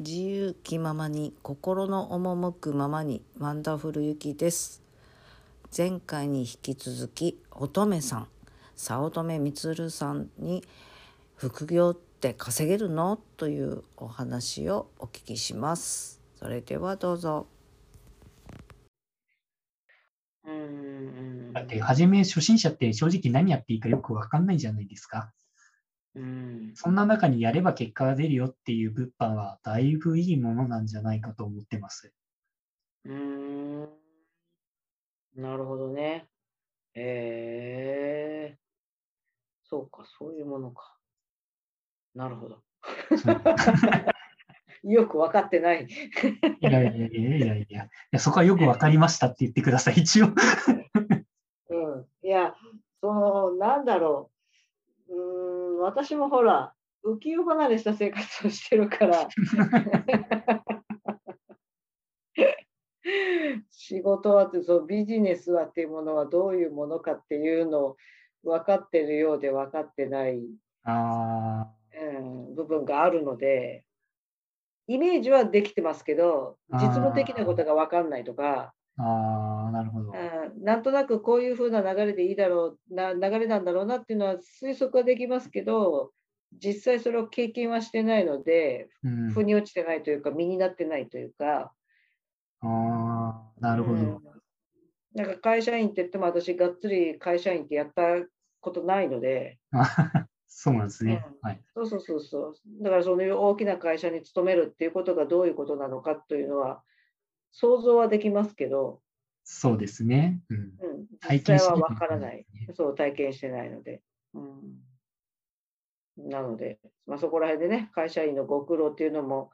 自由気ままに心の赴くままにワンダフルゆきです。前回に引き続き乙女さん早乙女充さんに副業って稼げるの？というお話をお聞きします。それではどうぞ。だって初め初心者って正直何やっていいかよくわかんないじゃないですかうん、そんな中にやれば結果が出るよっていう物販はだいぶいいものなんじゃないかと思ってます。うーん。なるほどね。えー、そうか、そういうものか。なるほど。よく分かってない。いやいやいやいやいやいや、そこはよく分かりましたって言ってください、一応。うん、いや、その、なんだろう。うん私もほら、浮世離れした生活をしてるから、仕事はってそうビジネスはっていうものはどういうものかっていうのを分かってるようで分かってないあ、うん、部分があるのでイメージはできてますけど実務的なことが分かんないとかあなるほど、うん、なんとなくこういうふうな流れでいいだろうな流れなんだろうなっていうのは推測はできますけど実際それを経験はしてないので、うん、腑に落ちてないというか身になってないというか。あなるほど、うん、なんか会社員って言っても私がっつり会社員ってやったことないので。そうなんですね、はい。そうそうそうそう。だからそういう大きな会社に勤めるっていうことがどういうことなのかというのは想像はできますけど、そうですね。うん。うん、実際はわからない。そう、体験してないので。うん、なので、まあ、そこら辺でね、会社員のご苦労っていうのも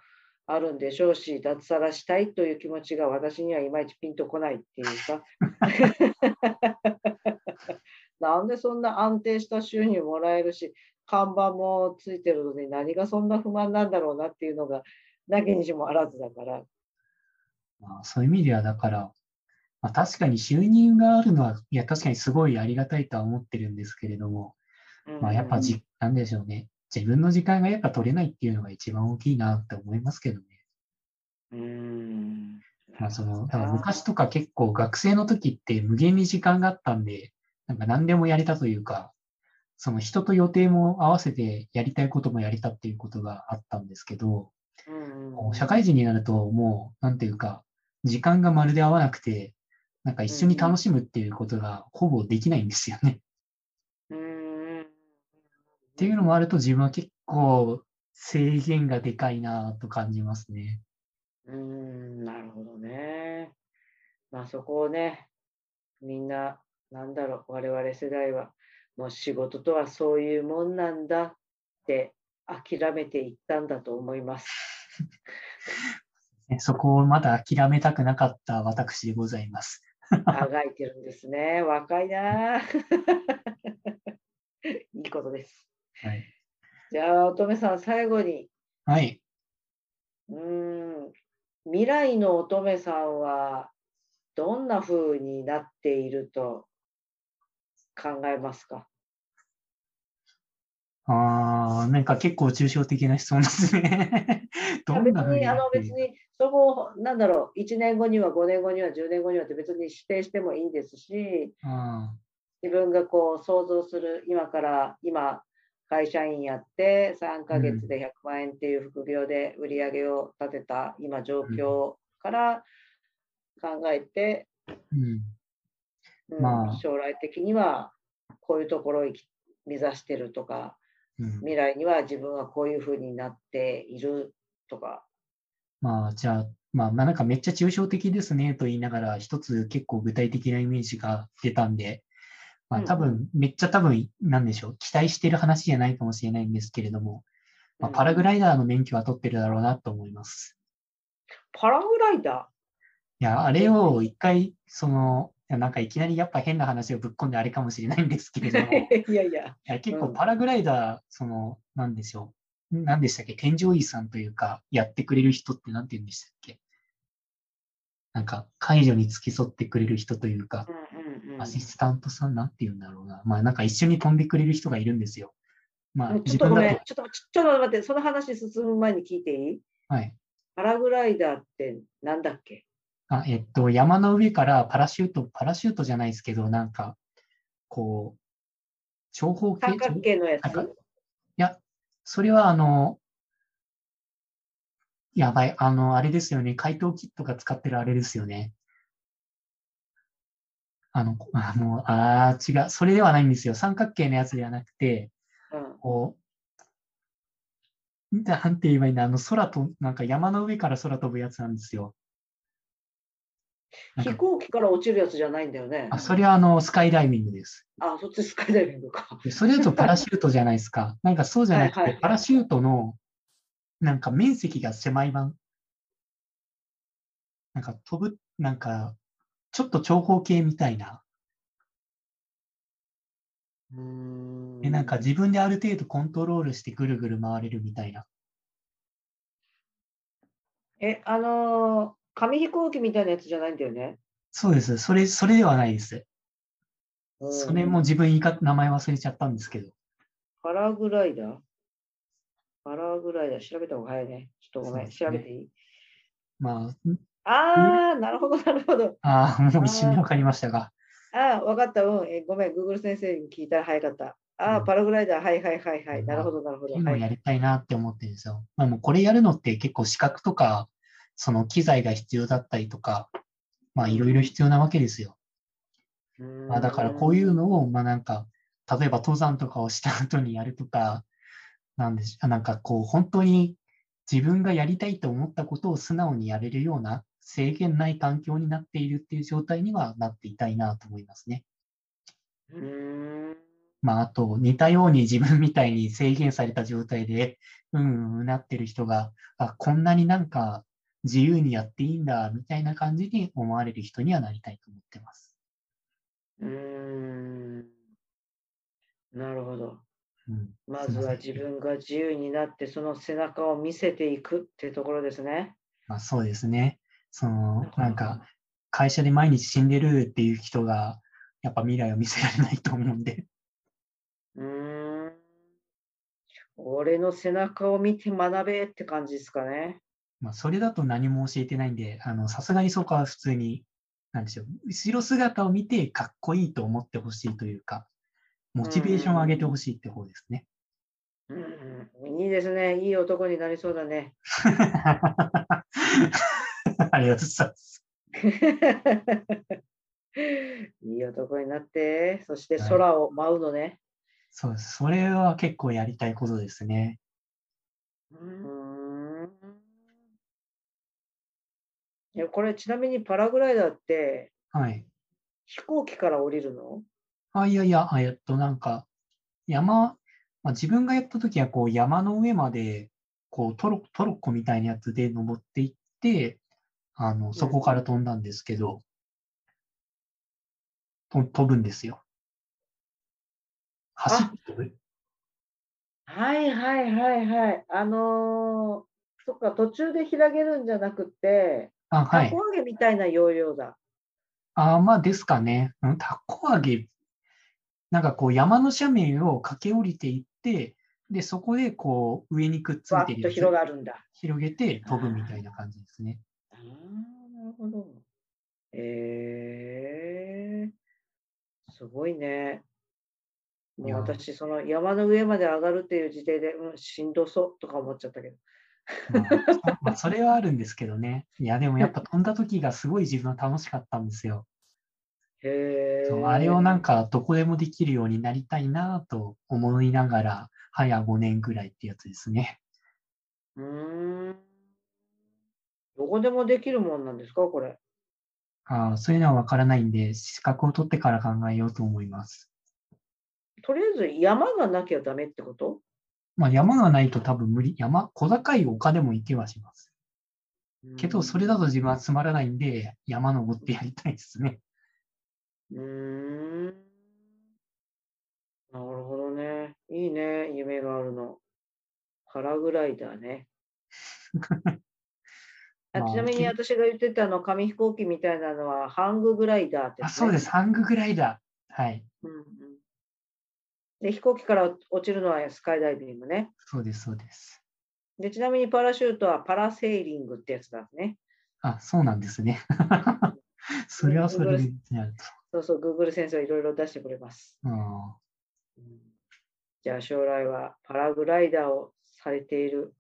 あるんでしょうし、脱サラしたいという気持ちが私にはいまいちピンとこないっていうか。なんでそんな安定した収入もらえるし、看板もついてるのに何がそんな不満なんだろうなっていうのが、なきにしもあらずだから。まあ、そういう意味では、だから、まあ、確かに収入があるのは、いや、確かにすごいありがたいとは思ってるんですけれども、まあ、やっぱじ、なんでしょうね。自分の時間がやっぱ取れないっていうのが一番大きいなって思いますけどね。うん。まあ、その、だから昔とか結構学生の時って無限に時間があったんで、なんか何でもやれたというか、その人と予定も合わせてやりたいこともやりたっていうことがあったんですけど、うん、社会人になるともう、なんていうか、時間がまるで合わなくて、なんか一緒に楽しむっていうことがほぼできないんですよね。うん、っていうのもあると自分は結構制限がでかいなと感じますね。うん、なるほどね。まあそこをね、みんな、なんだろう、我々世代は、もう仕事とはそういうもんなんだって諦めていったんだと思います。そこをまだ諦めたくなかった私でございます。あがいてるんですね。若いな。いいことです。はい。じゃあ、乙女さん、最後に。はい。うん。未来の乙女さんは、どんな風になっていると考えますか？ああ、なんか結構抽象的な質問ですね。どんな別に、あの別に、そこ、なんだろう、1年後には、5年後には、10年後にはって別に指定してもいいんですし、自分がこう想像する、今から、今、会社員やって3ヶ月で100万円っていう副業で売り上げを立てた今状況から考えて、うん。うん。まあ、将来的にはこういうところを目指してるとか、未来には自分はこういうふうになっているとか。まあ、じゃあ、まあ、まあ、なんかめっちゃ抽象的ですねと言いながら、一つ結構具体的なイメージが出たんで、まあ、多分、めっちゃ多分、なんでしょう、期待してる話じゃないかもしれないんですけれども、まあ、パラグライダーの免許は取ってるだろうなと思います。パラグライダー？いや、あれを一回、その、やなんかいきなりやっぱ変な話をぶっ込んであれかもしれないんですけれども、いやいや。いや結構パラグライダー、その、なんでしょう。何でしたっけ？添乗員さんというか、やってくれる人って何て言うんでしたっけ？なんか、解除に付き添ってくれる人というか、うんうんうん、アシスタントさんなんて言うんだろうな。まあなんか一緒に飛んでくれる人がいるんですよ。まあ、ちょっとごめん、ちょっと、ちょっと待って、その話進む前に聞いていい？はい。パラグライダーってなんだっけ？あ、えっと、山の上からパラシュート、パラシュートじゃないですけど、なんか、こう、長方形。三角形のやつ？いや、それはあの、やばい、あの、あれですよね。怪盗キットが使ってるあれですよね。あの、あの、あ違う。それではないんですよ。三角形のやつではなくて、うん、こう、なんて言えばいいんだ、あの、空と、なんか山の上から空飛ぶやつなんですよ。飛行機から落ちるやつじゃないんだよね。あ、それはあの、スカイダイビングです。あ、そっちスカイダイビングか。それだとパラシュートじゃないですか。なんかそうじゃなくて、はいはい、パラシュートの、なんか面積が狭い版。なんか飛ぶ、なんか、ちょっと長方形みたいな。うんで、なんか自分である程度コントロールしてぐるぐる回れるみたいな。え、あのー、紙飛行機みたいなやつじゃないんだよね。そうです。それ、それではないです。それも自分言い方、名前忘れちゃったんですけど。パラグライダー？パラグライダー、調べた方が早いね。ちょっとごめん、ね、調べていい？まあ。ああ、なるほど、なるほど。ああ、もう一瞬で分かりましたが。ああ、分かった。うん。えごめん、Google 先生に聞いたら早かった。ああ、パラグライダー、はいはいはいはい。なるほど、なるほど。今やりたいなって思ってるんですよ。まあ、もうこれやるのって結構資格とか、その機材が必要だったりとか、まあいろいろ必要なわけですよ。まあ、だからこういうのを、まあなんか、例えば登山とかをした後にやるとか、なんでしなんかこう本当に自分がやりたいと思ったことを素直にやれるような制限ない環境になっているっていう状態にはなっていたいなと思いますね。まあ、あと似たように自分みたいに制限された状態で、うんうんなってる人が、あ、こんなになんか自由にやっていいんだ、みたいな感じに思われる人にはなりたいと思ってます。うーん。なるほど。うん、まずは自分が自由になって、その背中を見せていくっていうところですね。まあ、そうですね。その、なんか、会社で毎日死んでるっていう人が、やっぱ未来を見せられないと思うんで。うん。俺の背中を見て学べって感じですかね。まあ、それだと何も教えてないんで、あの、さすがにそこは普通に、なんでしょう、後ろ姿を見てかっこいいと思ってほしいというか、モチベーションを上げてほしいって方ですね。うん、いいですね。いい男になりそうだね。ありがとうございます。いい男になって、そして空を舞うのね、はい。そうです。それは結構やりたいことですね。うんいやこれちなみにパラグライダーって、はい、飛行機から降りるの？あいやいや、えっとなんか山、まあ、自分がやった時はこう山の上までこうトロトロッコみたいなやつで登っていって、あのそこから飛んだんですけど、うん、飛ぶんですよ。走って飛ぶはいはいはいはい。あのー、そっか、途中で開けるんじゃなくて、あ、はたこ揚げみたいな要領だ。あまあですかね。たこ揚げ、なんかこう山の斜面を駆け下りていって、で、そこでこう上にくっついてる広がるんだ。広げて飛ぶみたいな感じですね。ああ、なるほど。えー、すごいね。もう私、その山の上まで上がるっていう時点で、うん、しんどそうとか思っちゃったけど。まあ、まあ、それはあるんですけどね。いや、でもやっぱ飛んだ時がすごい自分は楽しかったんですよ。へそうあれをなんかどこでもできるようになりたいなと思いながら、早5年ぐらいってやつですね。うん。どこでもできるもんなんですか、これ。ああ、そういうのはわからないんで、資格を取ってから考えようと思います。とりあえず山がなきゃダメってこと？まあ山がないと多分無理。山、小高い丘でも行けはします。けど、それだと自分はつまらないんで、山登ってやりたいですね。うん。なるほどね。いいね。夢があるの。パラグライダーね。あちなみに私が言ってたの紙飛行機みたいなのはハンググライダーって、ね、あそうです、ハンググライダー。はい。うんうんで、飛行機から落ちるのはスカイダイビングね。そうです、そうです。でちなみにパラシュートはパラセーリングってやつだね。あ、そうなんですね。それはそれでやると。そうそう、Google 先生はいろいろ出してくれます。うん、じゃあ将来はパラグライダーをされている。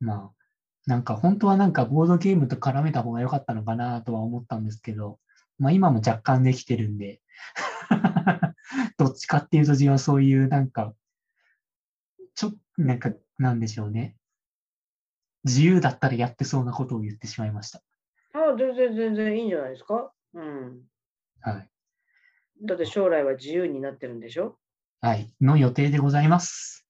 まあ、なんか本当はなんかボードゲームと絡めた方が良かったのかなとは思ったんですけど、まあ今も若干できてるんでどっちかっていうと自分はそういうなんか、ちょ、なんか、なんでしょうね。自由だったらやってそうなことを言ってしまいました。ああ、全然全然いいんじゃないですか？うん。はい。だって将来は自由になってるんでしょ？はい。の予定でございます。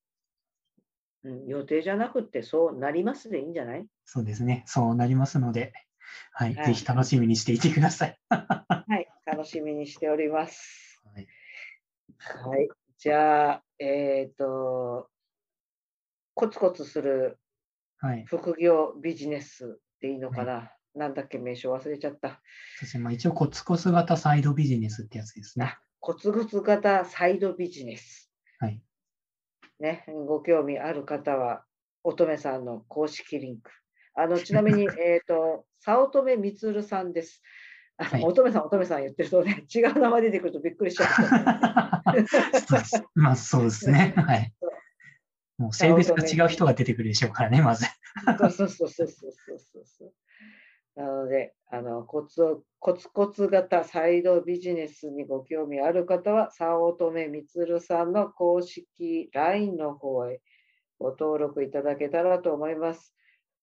うん、予定じゃなくてそうなりますでいいんじゃない？そうですね。そうなりますので、はい。はい、ぜひ楽しみにしていてください。はい。楽しみにしております。はい。はい、じゃあ、えっ、ー、と、コツコツする副業ビジネスでいいのかな、はい、なんだっけ、名称忘れちゃった。そしてまあ一応、コツコツ型サイドビジネスってやつですね。コツコツ型サイドビジネス。はい。ね、ご興味ある方は、乙女さんの公式リンク。あのちなみに、えっと、早乙女充さんです。はい、乙女さん、乙女さん言ってるとね、違う名前出てくるとびっくりしちゃう。まあそうですね。はい。もう性別が違う人が出てくるでしょうからね、まず。そうそうそうそうそうそうそう。なので、あのコツコツコツ型サイドビジネスにご興味ある方は、早乙女充さんの公式 LINE の方へご登録いただけたらと思います。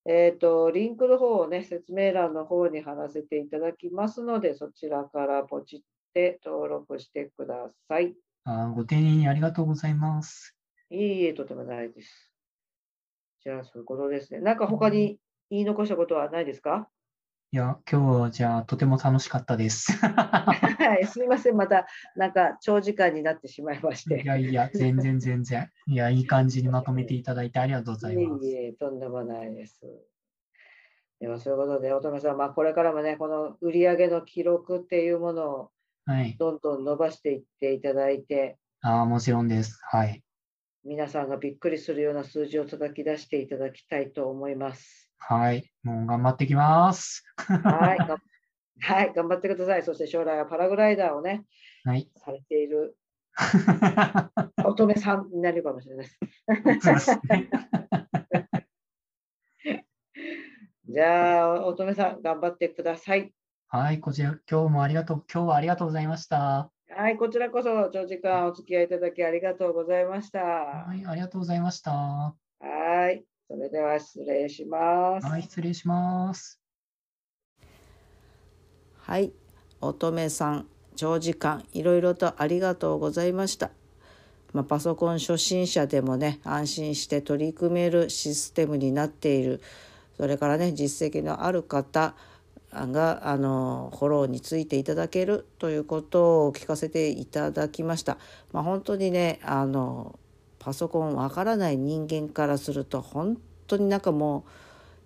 えっ、ー、と、リンクの方をね、説明欄の方に貼らせていただきますので、そちらからポチって登録してください。あご丁寧にありがとうございます。いいえ、とてもないです。じゃあ、そういうことですね。なんか他に言い残したことはないですか？いや、今日はじゃあとても楽しかったです。はい、すみません、またなんか長時間になってしまいまして。いやいや、全然全然。いや、いい感じにまとめていただいてありがとうございます。いえいえ、とんでもないです。では、そういうことで、乙女さん、まあ、これからもね、この売上の記録っていうものをどんどん伸ばしていっていただいて。はい、ああ、もちろんです。はい。皆さんがびっくりするような数字を叩き出していただきたいと思います。はい、もう頑張ってきます。はい、はい、頑張ってください。そして将来はパラグライダーをね、はい、されている 乙女さんになるかもしれないです。じゃあ、乙女さん、頑張ってください。はい、こちら、今日もありがとう、今日はありがとうございました。はい、こちらこそ長時間お付き合いいただきありがとうございました。はい、ありがとうございました。はい。それでは失礼します。はい、失礼します。はい、乙女さん、長時間いろいろとありがとうございました。まあ、パソコン初心者でもね安心して取り組めるシステムになっているそれからね実績のある方があのフォローについていただけるということを聞かせていただきました。まあ、本当にねあのパソコンわからない人間からすると本当になんかも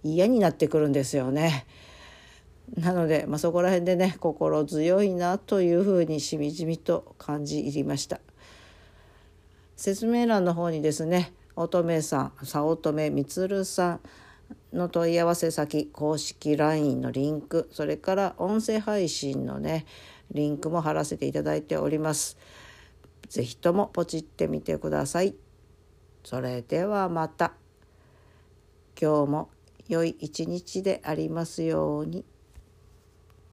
う嫌になってくるんですよね。なので、まあ、そこら辺でね心強いなというふうにしみじみと感じ入りました。説明欄の方にですね乙女さん早乙女充さんの問い合わせ先公式 LINE のリンクそれから音声配信のねリンクも貼らせていただいております。ぜひともポチってみてください。それではまた今日も良い一日でありますように。